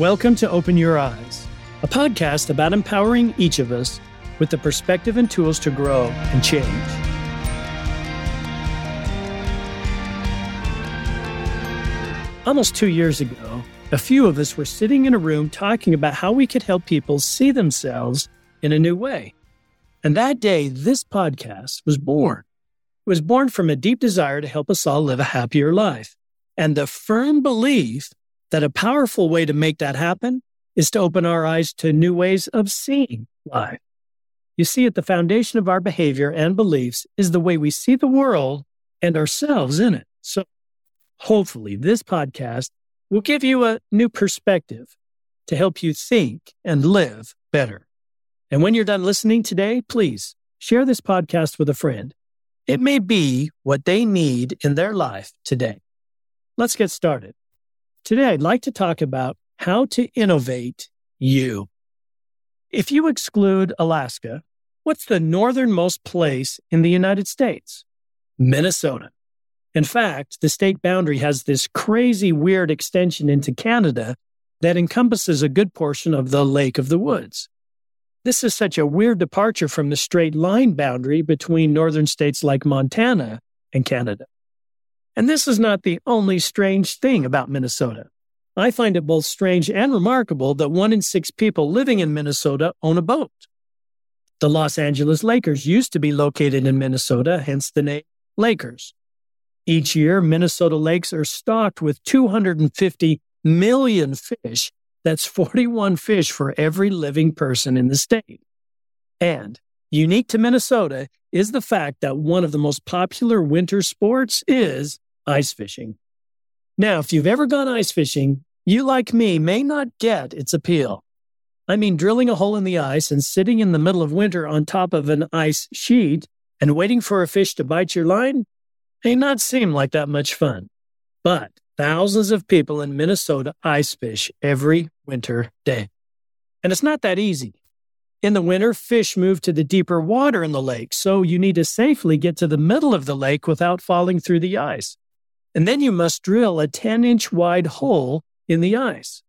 Welcome to Open Your Eyes, a podcast about empowering each of us with the perspective and tools to grow and change. Almost two years ago, a few of us were sitting in a room talking about how we could help people see themselves in a new way. And that day, this podcast was born. It was born from a deep desire to help us all live a happier life and the firm belief that a powerful way to make that happen is to open our eyes to new ways of seeing life. You see, at the foundation of our behavior and beliefs is the way we see the world and ourselves in it. So hopefully this podcast will give you a new perspective to help you think and live better. And when you're done listening today, please share this podcast with a friend. It may be what they need in their life today. Let's get started. Today, I'd like to talk about how to innovate you. If you exclude Alaska, what's the northernmost place in the United States? Minnesota. In fact, the state boundary has this crazy, weird extension into Canada that encompasses a good portion of the Lake of the Woods. This is such a weird departure from the straight line boundary between northern states like Montana and Canada. And this is not the only strange thing about Minnesota. I find it both strange and remarkable that one in six people living in Minnesota own a boat. The Los Angeles Lakers used to be located in Minnesota, hence the name Lakers. Each year, Minnesota lakes are stocked with 250 million fish. That's 41 fish for every living person in the state. And unique to Minnesota is the fact that one of the most popular winter sports is ice fishing. Now, if you've ever gone ice fishing, you, like me, may not get its appeal. I mean, drilling a hole in the ice and sitting in the middle of winter on top of an ice sheet and waiting for a fish to bite your line may not seem like that much fun. But thousands of people in Minnesota ice fish every winter day. And it's not that easy. In the winter, fish move to the deeper water in the lake, so you need to safely get to the middle of the lake without falling through the ice. And then you must drill a 10 inch wide hole in the ice.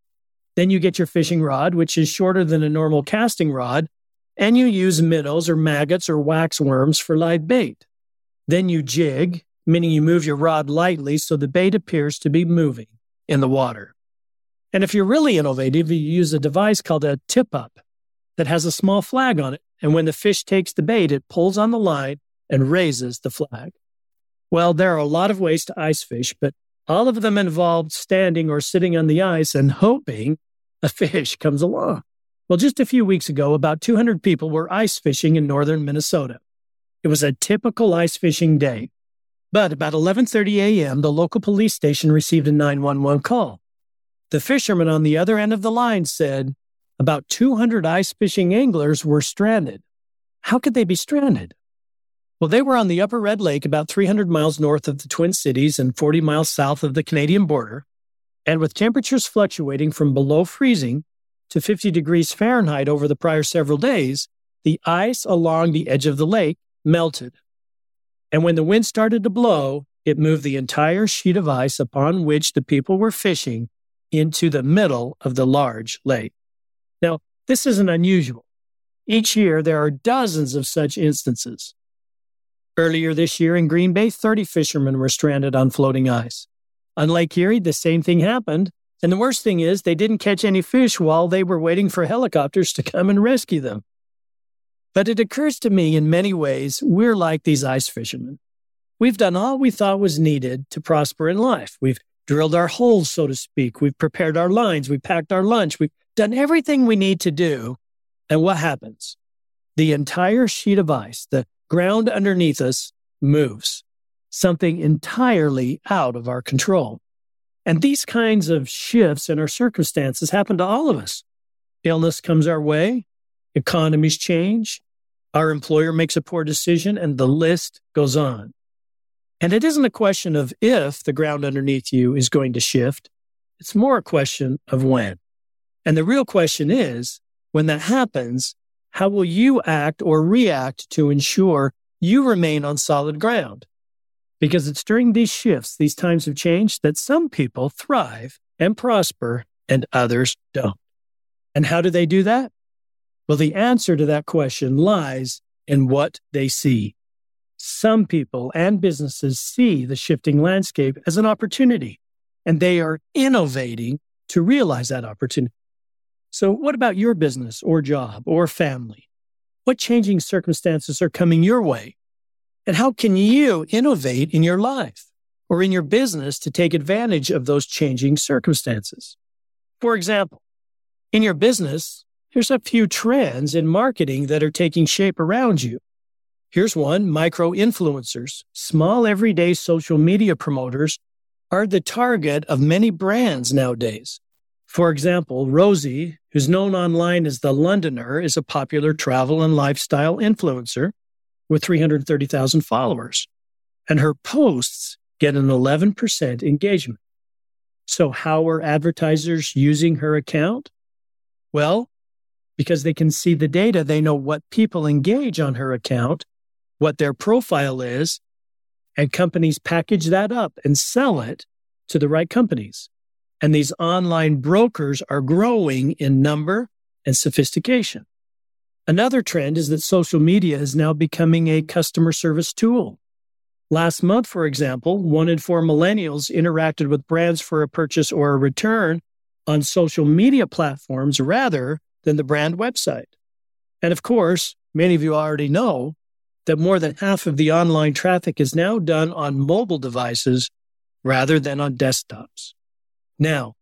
Then you get your fishing rod, which is shorter than a normal casting rod, and you use minnows or maggots or wax worms for live bait. Then you jig, meaning you move your rod lightly so the bait appears to be moving in the water. And if you're really innovative, you use a device called a tip up that has a small flag on it. And when the fish takes the bait, it pulls on the line and raises the flag. Well, there are a lot of ways to ice fish, but all of them involved standing or sitting on the ice and hoping a fish comes along. Well, just a few weeks ago, about 200 people were ice fishing in northern Minnesota. It was a typical ice fishing day. But about 11:30 a.m., the local police station received a 911 call. The fisherman on the other end of the line said about 200 ice fishing anglers were stranded. How could they be stranded? Well, they were on the upper Red Lake, about 300 miles north of the Twin Cities and 40 miles south of the Canadian border. And with temperatures fluctuating from below freezing to 50 degrees Fahrenheit over the prior several days, the ice along the edge of the lake melted. And when the wind started to blow, it moved the entire sheet of ice upon which the people were fishing into the middle of the large lake. Now, this isn't unusual. Each year, there are dozens of such instances. Earlier this year in Green Bay, 30 fishermen were stranded on floating ice. On Lake Erie, the same thing happened. And the worst thing is, they didn't catch any fish while they were waiting for helicopters to come and rescue them. But it occurs to me in many ways, we're like these ice fishermen. We've done all we thought was needed to prosper in life. We've drilled our holes, so to speak. We've prepared our lines. We've packed our lunch. We've done everything we need to do. And what happens? The entire sheet of ice, the ground underneath us moves, something entirely out of our control. And these kinds of shifts in our circumstances happen to all of us. Illness comes our way, economies change, our employer makes a poor decision, and the list goes on. And it isn't a question of if the ground underneath you is going to shift. It's more a question of when. And the real question is, when that happens, how will you act or react to ensure you remain on solid ground? Because it's during these shifts, these times of change, that some people thrive and prosper and others don't. And how do they do that? Well, the answer to that question lies in what they see. Some people and businesses see the shifting landscape as an opportunity, and they are innovating to realize that opportunity. So, what about your business or job or family? What changing circumstances are coming your way? And how can you innovate in your life or in your business to take advantage of those changing circumstances? For example, in your business, there's a few trends in marketing that are taking shape around you. Here's one micro influencers, small everyday social media promoters are the target of many brands nowadays. For example, Rosie, who's known online as the Londoner, is a popular travel and lifestyle influencer with 330,000 followers. And her posts get an 11% engagement. So, how are advertisers using her account? Well, because they can see the data, they know what people engage on her account, what their profile is, and companies package that up and sell it to the right companies. And these online brokers are growing in number and sophistication. Another trend is that social media is now becoming a customer service tool. Last month, for example, one in four millennials interacted with brands for a purchase or a return on social media platforms rather than the brand website. And of course, many of you already know that more than half of the online traffic is now done on mobile devices rather than on desktops. Now,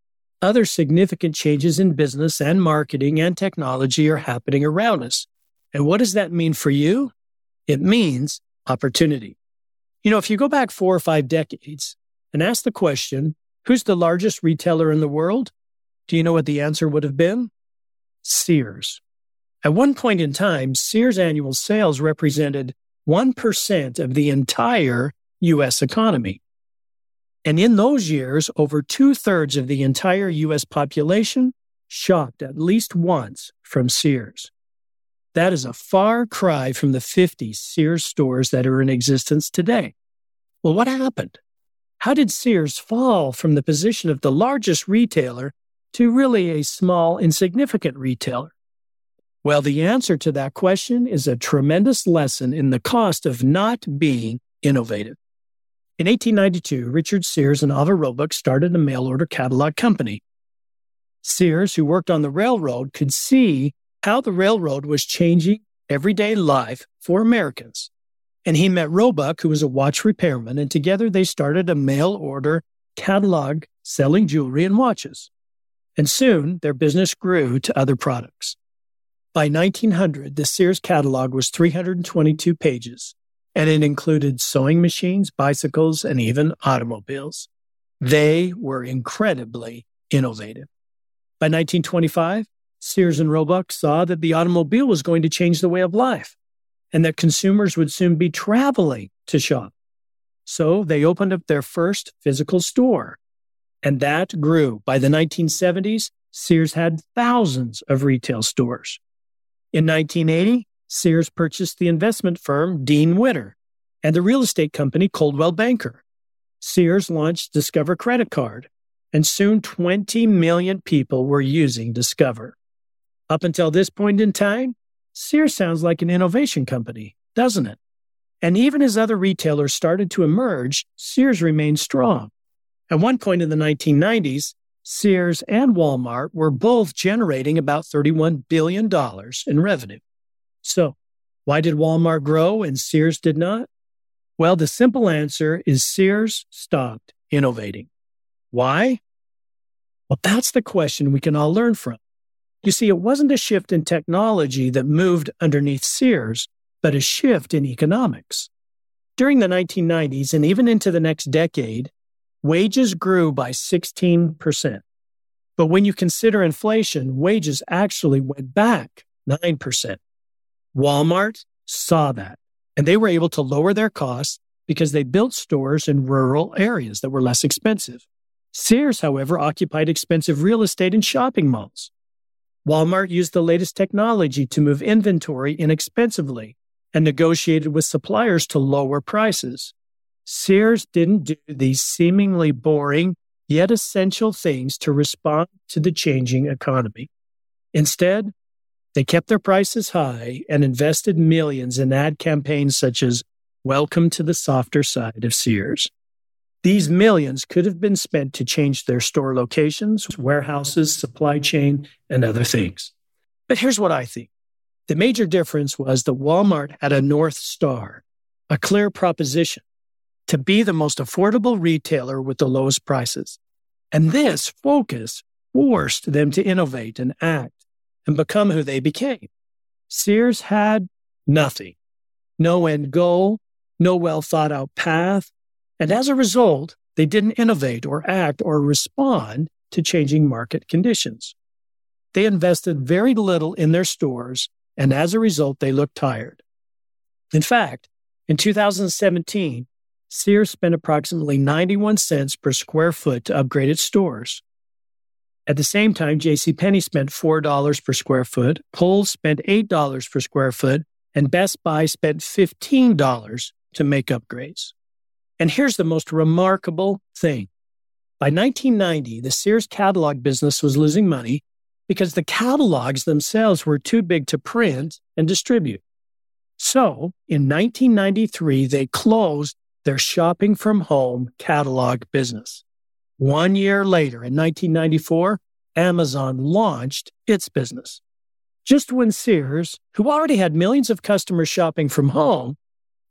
other significant changes in business and marketing and technology are happening around us. And what does that mean for you? It means opportunity. You know, if you go back four or five decades and ask the question, who's the largest retailer in the world? Do you know what the answer would have been? Sears. At one point in time, Sears annual sales represented 1% of the entire U.S. economy. And in those years, over two thirds of the entire U.S. population shopped at least once from Sears. That is a far cry from the 50 Sears stores that are in existence today. Well, what happened? How did Sears fall from the position of the largest retailer to really a small, insignificant retailer? Well, the answer to that question is a tremendous lesson in the cost of not being innovative. In 1892, Richard Sears and Alvah Roebuck started a mail order catalog company. Sears, who worked on the railroad, could see how the railroad was changing everyday life for Americans. And he met Roebuck, who was a watch repairman, and together they started a mail order catalog selling jewelry and watches. And soon their business grew to other products. By 1900, the Sears catalog was 322 pages and it included sewing machines, bicycles, and even automobiles. They were incredibly innovative. By 1925, Sears and Roebuck saw that the automobile was going to change the way of life and that consumers would soon be traveling to shop. So they opened up their first physical store, and that grew. By the 1970s, Sears had thousands of retail stores. In 1980, Sears purchased the investment firm Dean Witter and the real estate company Coldwell Banker. Sears launched Discover Credit Card, and soon 20 million people were using Discover. Up until this point in time, Sears sounds like an innovation company, doesn't it? And even as other retailers started to emerge, Sears remained strong. At one point in the 1990s, Sears and Walmart were both generating about $31 billion in revenue. So, why did Walmart grow and Sears did not? Well, the simple answer is Sears stopped innovating. Why? Well, that's the question we can all learn from. You see, it wasn't a shift in technology that moved underneath Sears, but a shift in economics. During the 1990s and even into the next decade, wages grew by 16%. But when you consider inflation, wages actually went back 9%. Walmart saw that and they were able to lower their costs because they built stores in rural areas that were less expensive. Sears, however, occupied expensive real estate in shopping malls. Walmart used the latest technology to move inventory inexpensively and negotiated with suppliers to lower prices. Sears didn't do these seemingly boring yet essential things to respond to the changing economy. Instead, they kept their prices high and invested millions in ad campaigns such as Welcome to the Softer Side of Sears. These millions could have been spent to change their store locations, warehouses, supply chain, and other things. But here's what I think. The major difference was that Walmart had a North Star, a clear proposition to be the most affordable retailer with the lowest prices. And this focus forced them to innovate and act and become who they became. Sears had nothing, no end goal, no well thought out path. And as a result, they didn't innovate or act or respond to changing market conditions. They invested very little in their stores, and as a result, they looked tired. In fact, in 2017, Sears spent approximately 91 cents per square foot to upgrade its stores. At the same time, JCPenney spent $4 per square foot, Kohl's spent $8 per square foot, and Best Buy spent $15 to make upgrades. And here's the most remarkable thing. By 1990, the Sears catalog business was losing money because the catalogs themselves were too big to print and distribute. So in 1993, they closed their shopping from home catalog business. One year later, in 1994, Amazon launched its business. Just when Sears, who already had millions of customers shopping from home,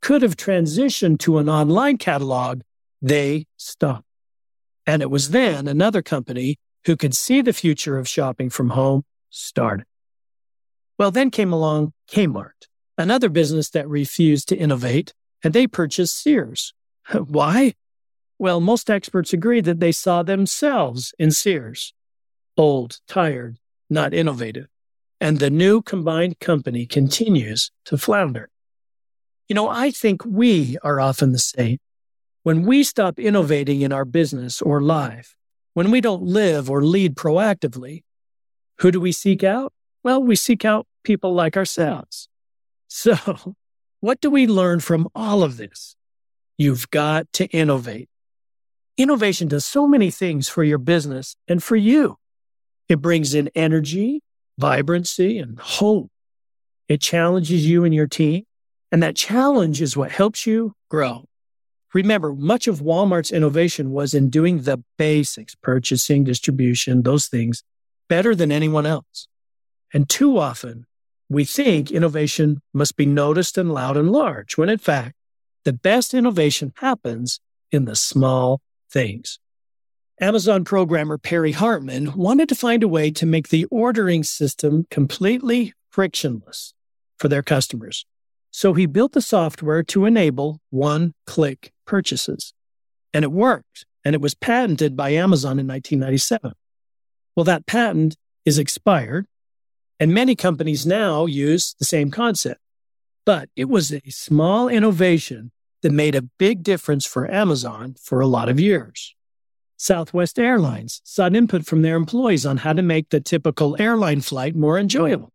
could have transitioned to an online catalog, they stopped. And it was then another company who could see the future of shopping from home started. Well, then came along Kmart, another business that refused to innovate, and they purchased Sears. Why? Well, most experts agree that they saw themselves in Sears old, tired, not innovative. And the new combined company continues to flounder. You know, I think we are often the same. When we stop innovating in our business or life, when we don't live or lead proactively, who do we seek out? Well, we seek out people like ourselves. So, what do we learn from all of this? You've got to innovate. Innovation does so many things for your business and for you. It brings in energy, vibrancy, and hope. It challenges you and your team. And that challenge is what helps you grow. Remember, much of Walmart's innovation was in doing the basics, purchasing, distribution, those things better than anyone else. And too often, we think innovation must be noticed and loud and large, when in fact, the best innovation happens in the small things. Amazon programmer Peri Hartman wanted to find a way to make the ordering system completely frictionless for their customers. So he built the software to enable one click purchases. And it worked, and it was patented by Amazon in 1997. Well, that patent is expired, and many companies now use the same concept. But it was a small innovation that made a big difference for Amazon for a lot of years. Southwest Airlines sought input from their employees on how to make the typical airline flight more enjoyable.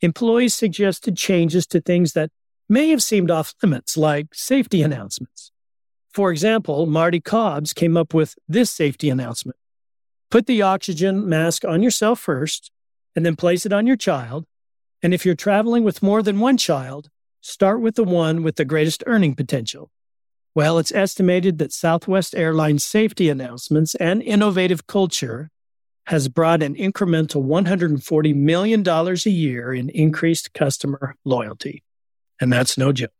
Employees suggested changes to things that may have seemed off limits, like safety announcements. For example, Marty Cobbs came up with this safety announcement Put the oxygen mask on yourself first, and then place it on your child. And if you're traveling with more than one child, Start with the one with the greatest earning potential. Well, it's estimated that Southwest Airlines safety announcements and innovative culture has brought an incremental $140 million a year in increased customer loyalty. And that's no joke.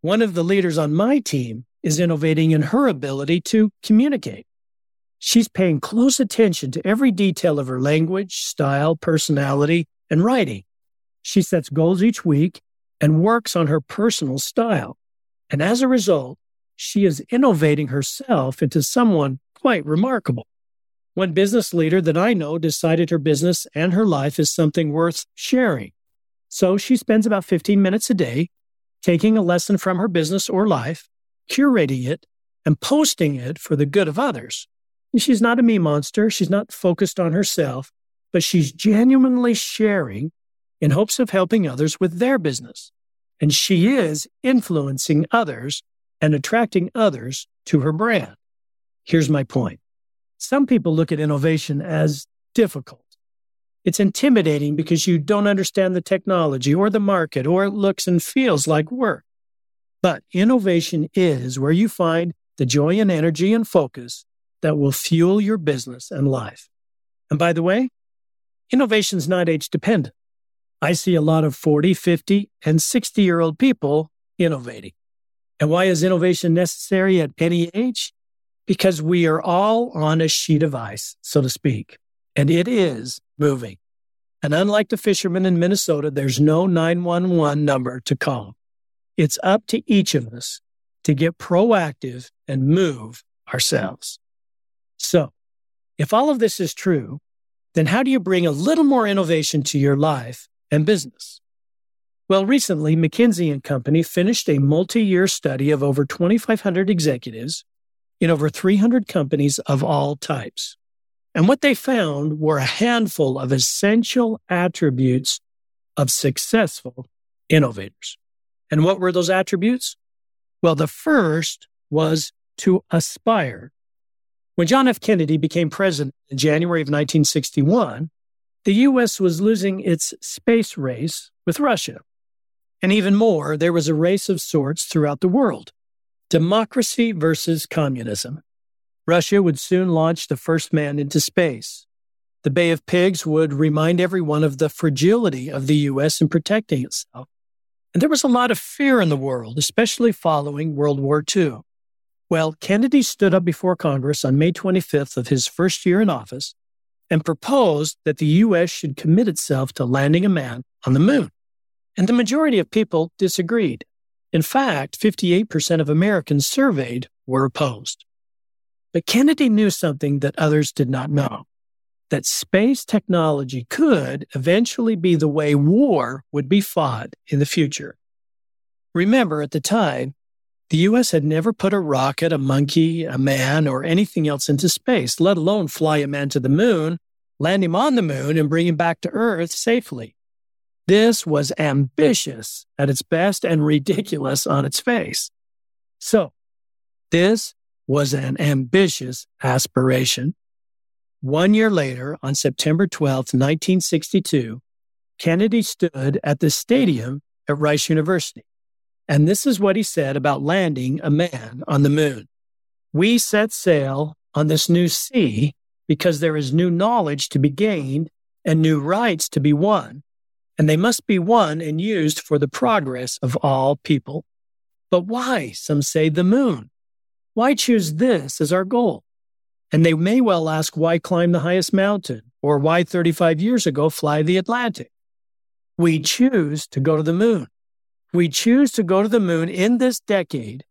One of the leaders on my team is innovating in her ability to communicate. She's paying close attention to every detail of her language, style, personality, and writing. She sets goals each week and works on her personal style. And as a result, she is innovating herself into someone quite remarkable. One business leader that I know decided her business and her life is something worth sharing. So she spends about 15 minutes a day taking a lesson from her business or life, curating it, and posting it for the good of others. She's not a me monster. She's not focused on herself, but she's genuinely sharing in hopes of helping others with their business. And she is influencing others and attracting others to her brand. Here's my point Some people look at innovation as difficult. It's intimidating because you don't understand the technology or the market or it looks and feels like work. But innovation is where you find the joy and energy and focus that will fuel your business and life. And by the way, innovation is not age dependent. I see a lot of 40, 50, and 60 year old people innovating. And why is innovation necessary at any age? Because we are all on a sheet of ice, so to speak, and it is moving. And unlike the fishermen in Minnesota, there's no 911 number to call. It's up to each of us to get proactive and move ourselves. So, if all of this is true, then how do you bring a little more innovation to your life and business? Well, recently, McKinsey and Company finished a multi-year study of over 2,500 executives in over 300 companies of all types. And what they found were a handful of essential attributes of successful innovators. And what were those attributes? Well, the first was to aspire. When John F. Kennedy became president in January of 1961, the U.S. was losing its space race with Russia. And even more, there was a race of sorts throughout the world democracy versus communism. Russia would soon launch the first man into space. The Bay of Pigs would remind everyone of the fragility of the U.S. in protecting itself. And there was a lot of fear in the world, especially following World War II. Well, Kennedy stood up before Congress on May 25th of his first year in office and proposed that the U.S. should commit itself to landing a man on the moon. And the majority of people disagreed. In fact, 58% of Americans surveyed were opposed. But Kennedy knew something that others did not know that space technology could eventually be the way war would be fought in the future. Remember, at the time, the US had never put a rocket, a monkey, a man, or anything else into space, let alone fly a man to the moon, land him on the moon, and bring him back to Earth safely. This was ambitious at its best and ridiculous on its face. So, this was an ambitious aspiration. One year later, on September 12, 1962, Kennedy stood at the stadium at Rice University. And this is what he said about landing a man on the moon. We set sail on this new sea because there is new knowledge to be gained and new rights to be won and they must be won and used for the progress of all people. But why? Some say the moon. Why choose this as our goal? And they may well ask why climb the highest mountain or why 35 years ago fly the Atlantic. We choose to go to the moon. We choose to go to the moon in this decade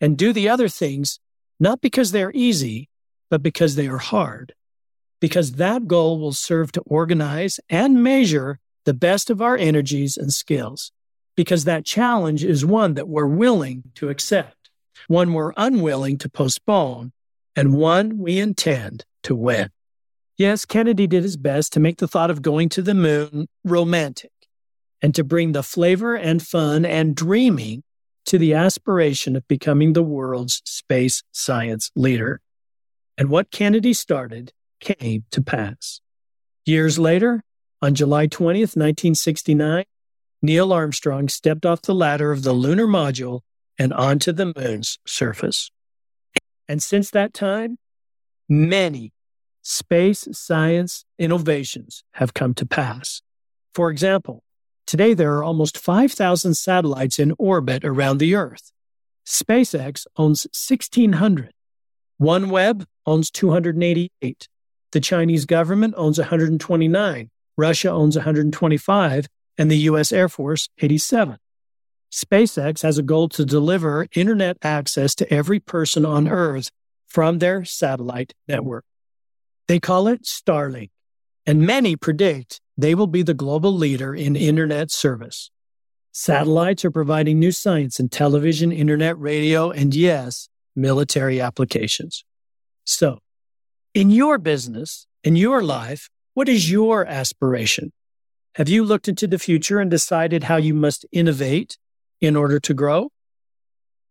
and do the other things not because they're easy, but because they are hard. Because that goal will serve to organize and measure the best of our energies and skills, because that challenge is one that we're willing to accept, one we're unwilling to postpone, and one we intend to win. Yes, Kennedy did his best to make the thought of going to the moon romantic and to bring the flavor and fun and dreaming to the aspiration of becoming the world's space science leader. And what Kennedy started came to pass. Years later, on July 20th, 1969, Neil Armstrong stepped off the ladder of the lunar module and onto the moon's surface. And since that time, many space science innovations have come to pass. For example, today there are almost 5,000 satellites in orbit around the Earth. SpaceX owns 1,600. OneWeb owns 288. The Chinese government owns 129. Russia owns 125 and the US Air Force 87. SpaceX has a goal to deliver internet access to every person on Earth from their satellite network. They call it Starlink, and many predict they will be the global leader in internet service. Satellites are providing new science in television, internet, radio, and yes, military applications. So, in your business, in your life, what is your aspiration? Have you looked into the future and decided how you must innovate in order to grow?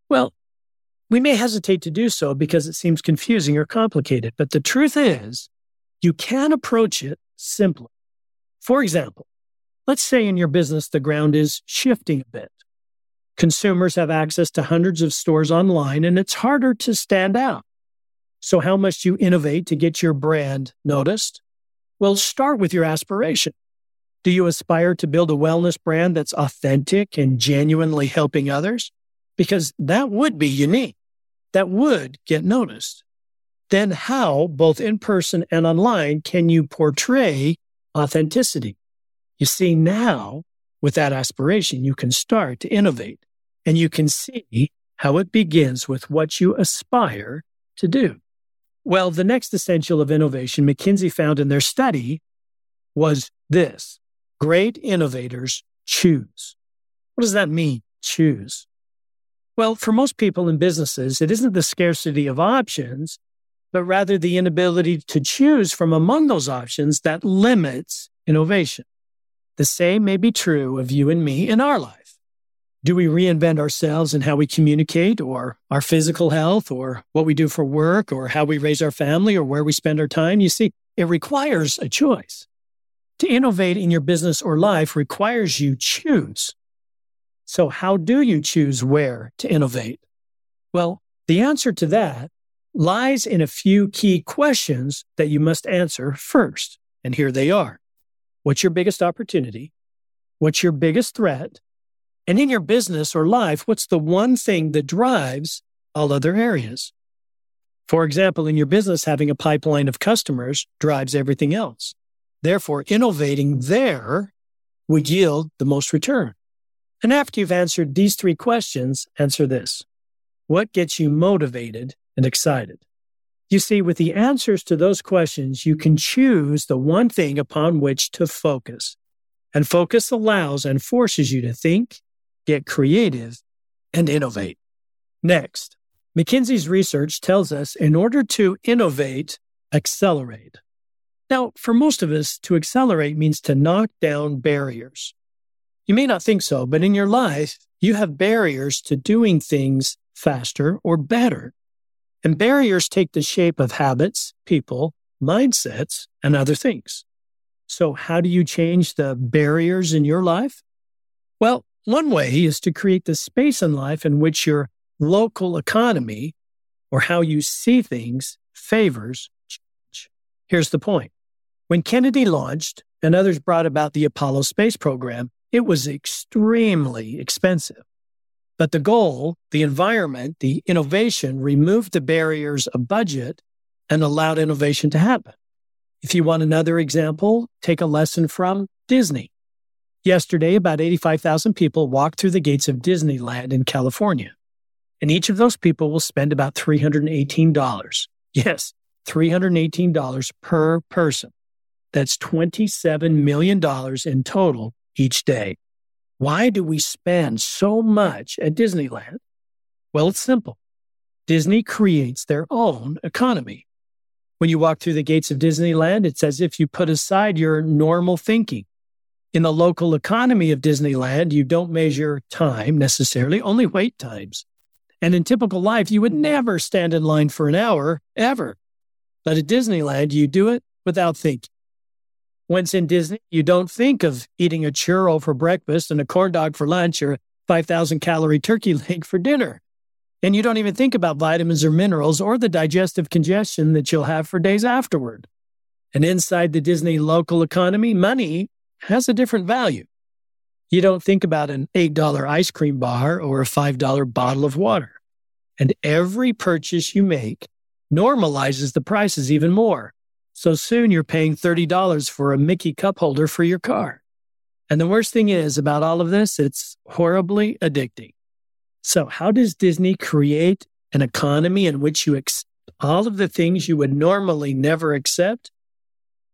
Well, We may hesitate to do so because it seems confusing or complicated, but the truth is, you can approach it simply. For example, let's say in your business the ground is shifting a bit. Consumers have access to hundreds of stores online and it's harder to stand out. So, how must you innovate to get your brand noticed? Well, start with your aspiration. Do you aspire to build a wellness brand that's authentic and genuinely helping others? Because that would be unique. That would get noticed. Then, how, both in person and online, can you portray authenticity? You see, now with that aspiration, you can start to innovate and you can see how it begins with what you aspire to do. Well, the next essential of innovation McKinsey found in their study was this great innovators choose. What does that mean? Choose. Well, for most people in businesses, it isn't the scarcity of options, but rather the inability to choose from among those options that limits innovation. The same may be true of you and me in our life. Do we reinvent ourselves in how we communicate or our physical health or what we do for work or how we raise our family or where we spend our time? You see, it requires a choice. To innovate in your business or life requires you choose. So how do you choose where to innovate? Well, the answer to that lies in a few key questions that you must answer first. And here they are. What's your biggest opportunity? What's your biggest threat? And in your business or life, what's the one thing that drives all other areas? For example, in your business, having a pipeline of customers drives everything else. Therefore, innovating there would yield the most return. And after you've answered these three questions, answer this. What gets you motivated and excited? You see, with the answers to those questions, you can choose the one thing upon which to focus. And focus allows and forces you to think, get creative, and innovate. Next, McKinsey's research tells us in order to innovate, accelerate. Now, for most of us, to accelerate means to knock down barriers. You may not think so, but in your life, you have barriers to doing things faster or better. And barriers take the shape of habits, people, mindsets, and other things. So, how do you change the barriers in your life? Well, one way is to create the space in life in which your local economy or how you see things favors change. Here's the point. When Kennedy launched and others brought about the Apollo space program, it was extremely expensive. But the goal, the environment, the innovation removed the barriers of budget and allowed innovation to happen. If you want another example, take a lesson from Disney. Yesterday, about 85,000 people walked through the gates of Disneyland in California. And each of those people will spend about $318. Yes, $318 per person. That's $27 million in total each day. Why do we spend so much at Disneyland? Well, it's simple. Disney creates their own economy. When you walk through the gates of Disneyland, it's as if you put aside your normal thinking. In the local economy of Disneyland, you don't measure time necessarily, only wait times. And in typical life, you would never stand in line for an hour, ever. But at Disneyland, you do it without thinking. Once in Disney, you don't think of eating a churro for breakfast and a corn dog for lunch or 5,000 calorie turkey leg for dinner. And you don't even think about vitamins or minerals or the digestive congestion that you'll have for days afterward. And inside the Disney local economy, money has a different value. You don't think about an $8 ice cream bar or a $5 bottle of water. And every purchase you make normalizes the prices even more. So soon you're paying $30 for a Mickey cup holder for your car. And the worst thing is about all of this, it's horribly addicting. So, how does Disney create an economy in which you accept all of the things you would normally never accept?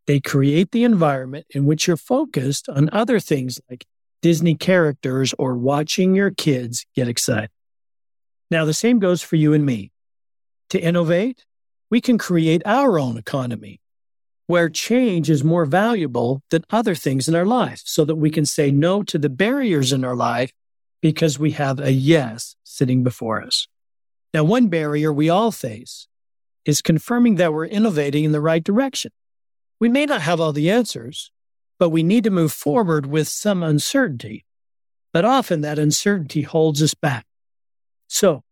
They create the environment in which you're focused on other things like Disney characters or watching your kids get excited. Now, the same goes for you and me. To innovate, we can create our own economy where change is more valuable than other things in our life so that we can say no to the barriers in our life because we have a yes sitting before us. Now, one barrier we all face is confirming that we're innovating in the right direction. We may not have all the answers, but we need to move forward with some uncertainty. But often that uncertainty holds us back. So,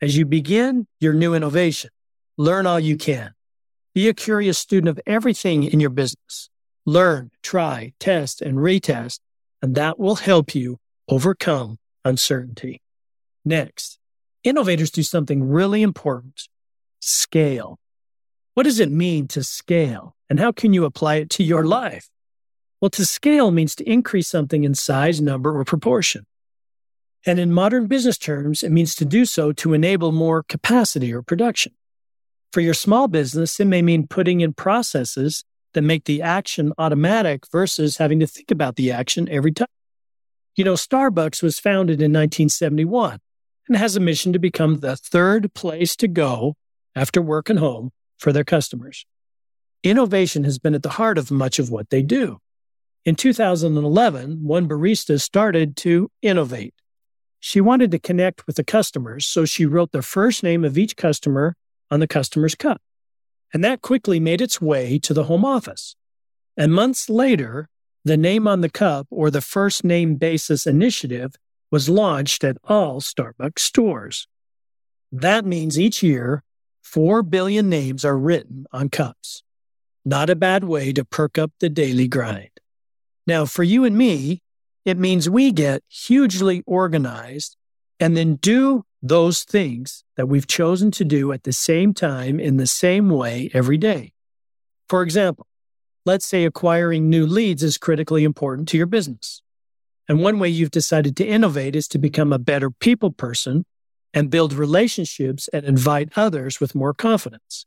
as you begin your new innovation, learn all you can. Be a curious student of everything in your business. Learn, try, test, and retest, and that will help you overcome uncertainty. Next, innovators do something really important scale. What does it mean to scale, and how can you apply it to your life? Well, to scale means to increase something in size, number, or proportion. And in modern business terms, it means to do so to enable more capacity or production. For your small business, it may mean putting in processes that make the action automatic versus having to think about the action every time. You know, Starbucks was founded in 1971 and has a mission to become the third place to go after work and home for their customers. Innovation has been at the heart of much of what they do. In 2011, one barista started to innovate. She wanted to connect with the customers, so she wrote the first name of each customer on the customer's cup. And that quickly made its way to the home office. And months later, the name on the cup or the first name basis initiative was launched at all Starbucks stores. That means each year, 4 billion names are written on cups. Not a bad way to perk up the daily grind. Now, for you and me, it means we get hugely organized and then do those things that we've chosen to do at the same time in the same way every day. For example, let's say acquiring new leads is critically important to your business. And one way you've decided to innovate is to become a better people person and build relationships and invite others with more confidence.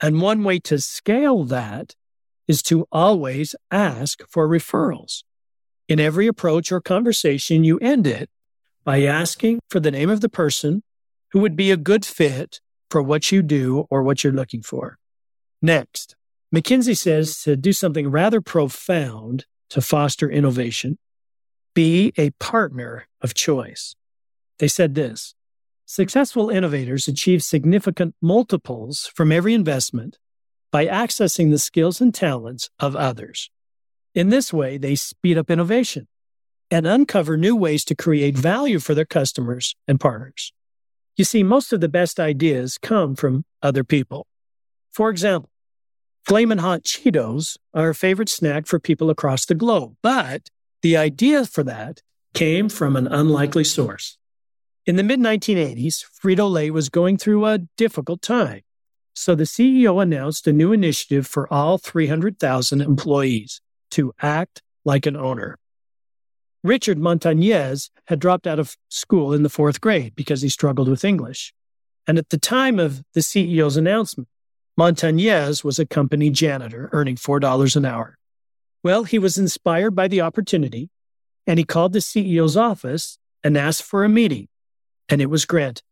And one way to scale that is to always ask for referrals. In every approach or conversation, you end it by asking for the name of the person who would be a good fit for what you do or what you're looking for. Next, McKinsey says to do something rather profound to foster innovation, be a partner of choice. They said this Successful innovators achieve significant multiples from every investment by accessing the skills and talents of others. In this way, they speed up innovation and uncover new ways to create value for their customers and partners. You see, most of the best ideas come from other people. For example, Flamin' Hot Cheetos are a favorite snack for people across the globe, but the idea for that came from an unlikely source. In the mid 1980s, Frito Lay was going through a difficult time. So the CEO announced a new initiative for all 300,000 employees to act like an owner. Richard Montañez had dropped out of school in the fourth grade because he struggled with English. And at the time of the CEO's announcement, Montañez was a company janitor earning $4 an hour. Well, he was inspired by the opportunity and he called the CEO's office and asked for a meeting, and it was granted.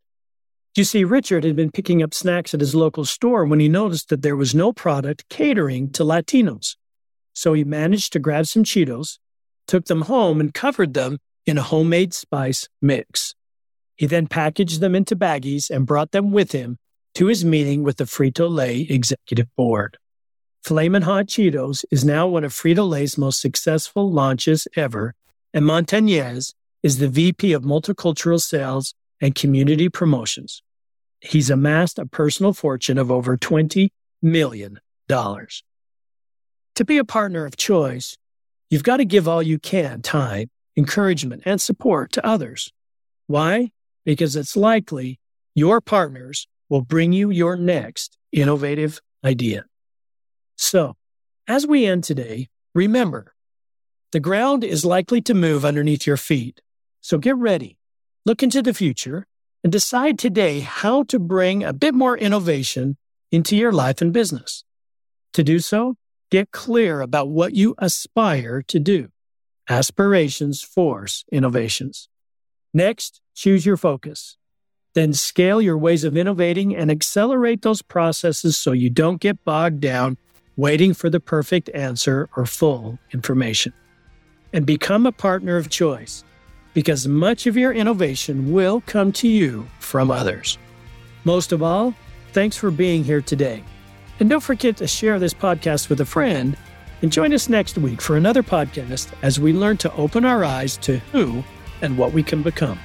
You see, Richard had been picking up snacks at his local store when he noticed that there was no product catering to Latinos. So he managed to grab some Cheetos, took them home, and covered them in a homemade spice mix. He then packaged them into baggies and brought them with him to his meeting with the Frito Lay executive board. Flamin' Hot Cheetos is now one of Frito Lay's most successful launches ever, and Montañez is the VP of Multicultural Sales and community promotions. He's amassed a personal fortune of over $20 million. To be a partner of choice, you've got to give all you can time, encouragement, and support to others. Why? Because it's likely your partners will bring you your next innovative idea. So, as we end today, remember the ground is likely to move underneath your feet. So get ready look into the future, and decide today how to bring a bit more innovation into your life and business. To do so, get clear about what you aspire to do. Aspirations force innovations. Next, choose your focus. Then scale your ways of innovating and accelerate those processes so you don't get bogged down waiting for the perfect answer or full information. And become a partner of choice because much of your innovation will come to you from others. Most of all, thanks for being here today. And don't forget to share this podcast with a friend and join us next week for another podcast as we learn to open our eyes to who and what we can become.